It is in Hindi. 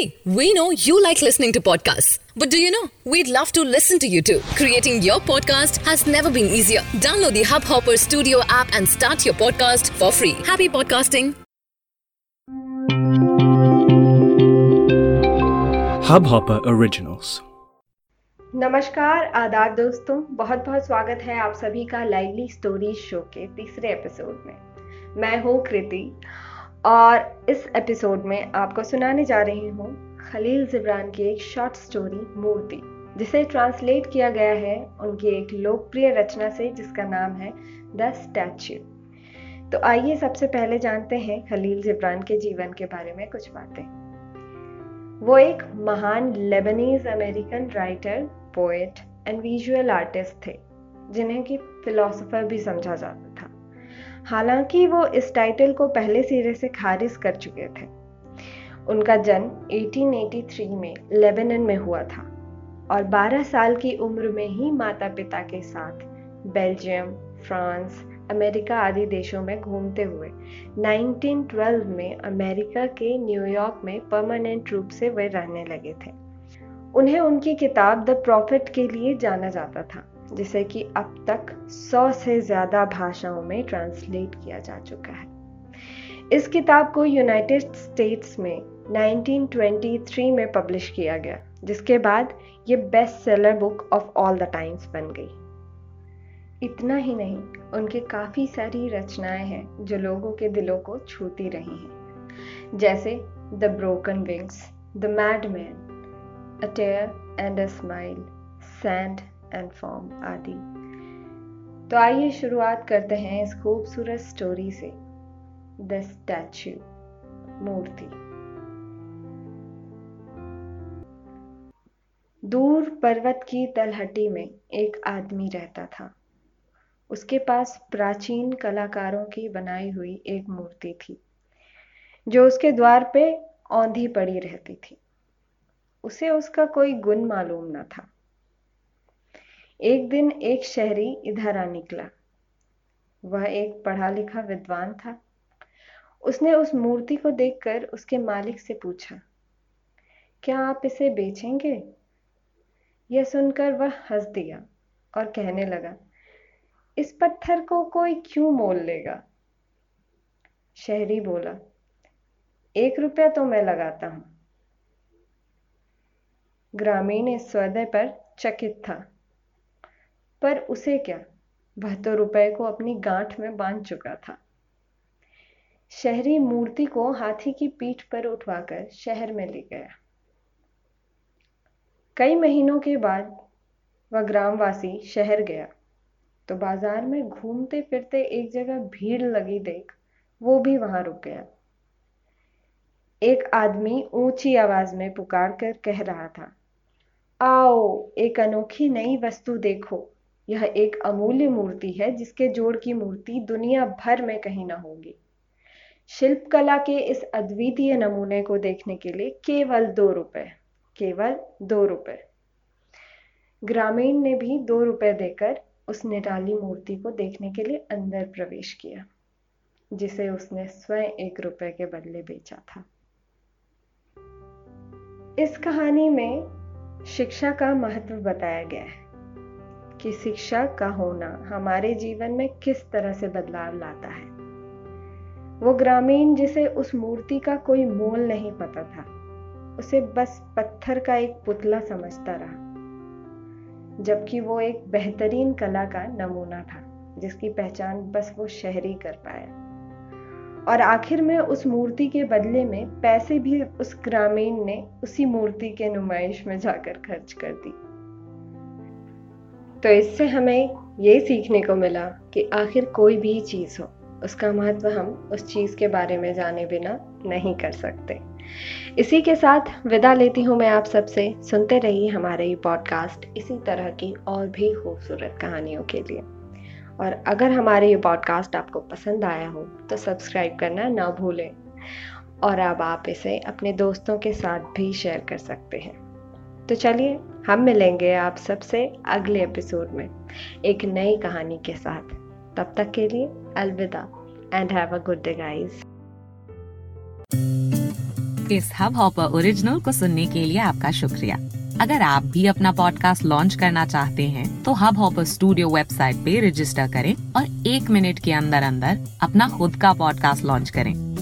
See, we know you like listening to podcasts. But do you know? We'd love to listen to you too. Creating your podcast has never been easier. Download the Hubhopper Studio app and start your podcast for free. Happy podcasting. Hubhopper Originals. नमस्कार आदाब दोस्तों बहुत बहुत स्वागत है आप सभी का लाइवली स्टोरी शो के तीसरे एपिसोड में मैं हूँ कृति और इस एपिसोड में आपको सुनाने जा रही हूँ खलील जिब्रान की एक शॉर्ट स्टोरी मूर्ति, जिसे ट्रांसलेट किया गया है उनकी एक लोकप्रिय रचना से, जिसका नाम है द स्टैच्यू तो आइए सबसे पहले जानते हैं खलील जिब्रान के जीवन के बारे में कुछ बातें। वो एक महान Lebanese American writer poet and visual artist थे, जिन्हें की फिलोसोफर भी समझा जाता हालाँकि वो इस टाइटल को पहले सिरे से खारिज कर चुके थे। उनका जन्म 1883 में लेबनन में हुआ था और 12 साल की उम्र में ही माता पिता के साथ बेल्जियम, फ्रांस, अमेरिका आदि देशों में घूमते हुए 1912 में अमेरिका के न्यूयॉर्क में परमानेंट रूप से वे रहने लगे थे। उन्हें उनकी किताब द प्रॉफिट के लिए जाना जाता था। जिसे कि अब तक 100 से ज़्यादा भाषाओं में ट्रांसलेट किया जा चुका है। इस किताब को यूनाइटेड स्टेट्स में 1923 में पब्लिश किया गया, जिसके बाद ये best seller book of all the times बन गई। इतना ही नहीं, उनके काफ़ी सारी रचनाएँ हैं जो लोगों के दिलों को छूती रही हैं। जैसे the broken wings the madman a tear and a smile sand and foam आदि। तो आइए शुरुआत करते हैं इस खूबसूरत स्टोरी से। द स्टैच्यू मूर्ति। दूर पर्वत की तलहटी में एक आदमी रहता था। उसके पास प्राचीन कलाकारों की बनाई हुई एक मूर्ति थी, जो उसके द्वार पे औंधी पड़ी रहती थी। उसे उसका कोई गुण मालूम न था। एक दिन एक शहरी इधर आ निकला। वह एक पढ़ा लिखा विद्वान था। उसने उस मूर्ति को देखकर उसके मालिक से पूछा, क्या आप इसे बेचेंगे? यह सुनकर वह हंस दिया और कहने लगा, इस पत्थर को कोई क्यों मोल लेगा? शहरी बोला, एक रुपया तो मैं लगाता हूँ। ग्रामीण इस सौदे पर चकित था। पर उसे क्या? वह तो रुपए को अपनी गांठ में बाँध चुका था। शहरी मूर्ति को हाथी की पीठ पर उठवाकर शहर में ले गया। कई महीनों के बाद वह ग्रामवासी शहर गया। तो बाज़ार में घूमते फिरते एक जगह भीड़ लगी देख वो भी वहाँ रुक गया। एक आदमी ऊँची आवाज़ में पुकार कर कह रहा था, आओ, एक अनोखी नई वस्तु देखो। यह एक अमूल्य मूर्ति है, जिसके जोड़ की मूर्ति दुनिया भर में कहीं ना होगी। शिल्पकला के इस अद्वितीय नमूने को देखने के लिए केवल दो रुपए, केवल दो रुपए। ग्रामीण ने भी दो रुपए देकर उस निराली मूर्ति को देखने के लिए अंदर प्रवेश किया, जिसे उसने स्वयं एक रुपए के बदले बेचा था। इस कहानी में शिक्षा का महत्व बताया गया है। कि शिक्षा का होना हमारे जीवन में किस तरह से बदलाव लाता है? वो ग्रामीण जिसे उस मूर्ति का कोई मोल नहीं पता था, उसे बस पत्थर का एक पुतला समझता रहा, जबकि वो एक बेहतरीन कला का नमूना था, जिसकी पहचान बस वो शहरी कर पाया। और आखिर में उस मूर्ति के बदले में पैसे भी उस ग्रामीण ने उसी मूर्ति के नुमाइश में जाकर खर्च कर दी तो इससे हमें ये सीखने को मिला कि आखिर कोई भी चीज़ हो, उसका महत्व हम उस चीज़ के बारे में जाने बिना नहीं कर सकते। इसी के साथ विदा लेती हूँ मैं आप सबसे। सुनते रहिए हमारे ये पॉडकास्ट इसी तरह की और भी खूबसूरत कहानियों के लिए। और अगर हमारे ये पॉडकास्ट आपको पसंद आया हो तो सब्सक्राइब करना ना भूलें। और अब आप इसे अपने दोस्तों के साथ भी शेयर कर सकते हैं। तो चलिए, हम मिलेंगे आप सबसे अगले एपिसोड में एक नई कहानी के साथ। तब तक के लिए अलविदा and have a good day guys इस हब हॉपर ओरिजिनल को सुनने के लिए आपका शुक्रिया। अगर आप भी अपना पॉडकास्ट लॉन्च करना चाहते हैं तो हब हॉपर स्टूडियो वेबसाइट पे रजिस्टर करें और एक मिनट के अंदर अंदर अपना खुद का पॉडकास्ट लॉन्च करें।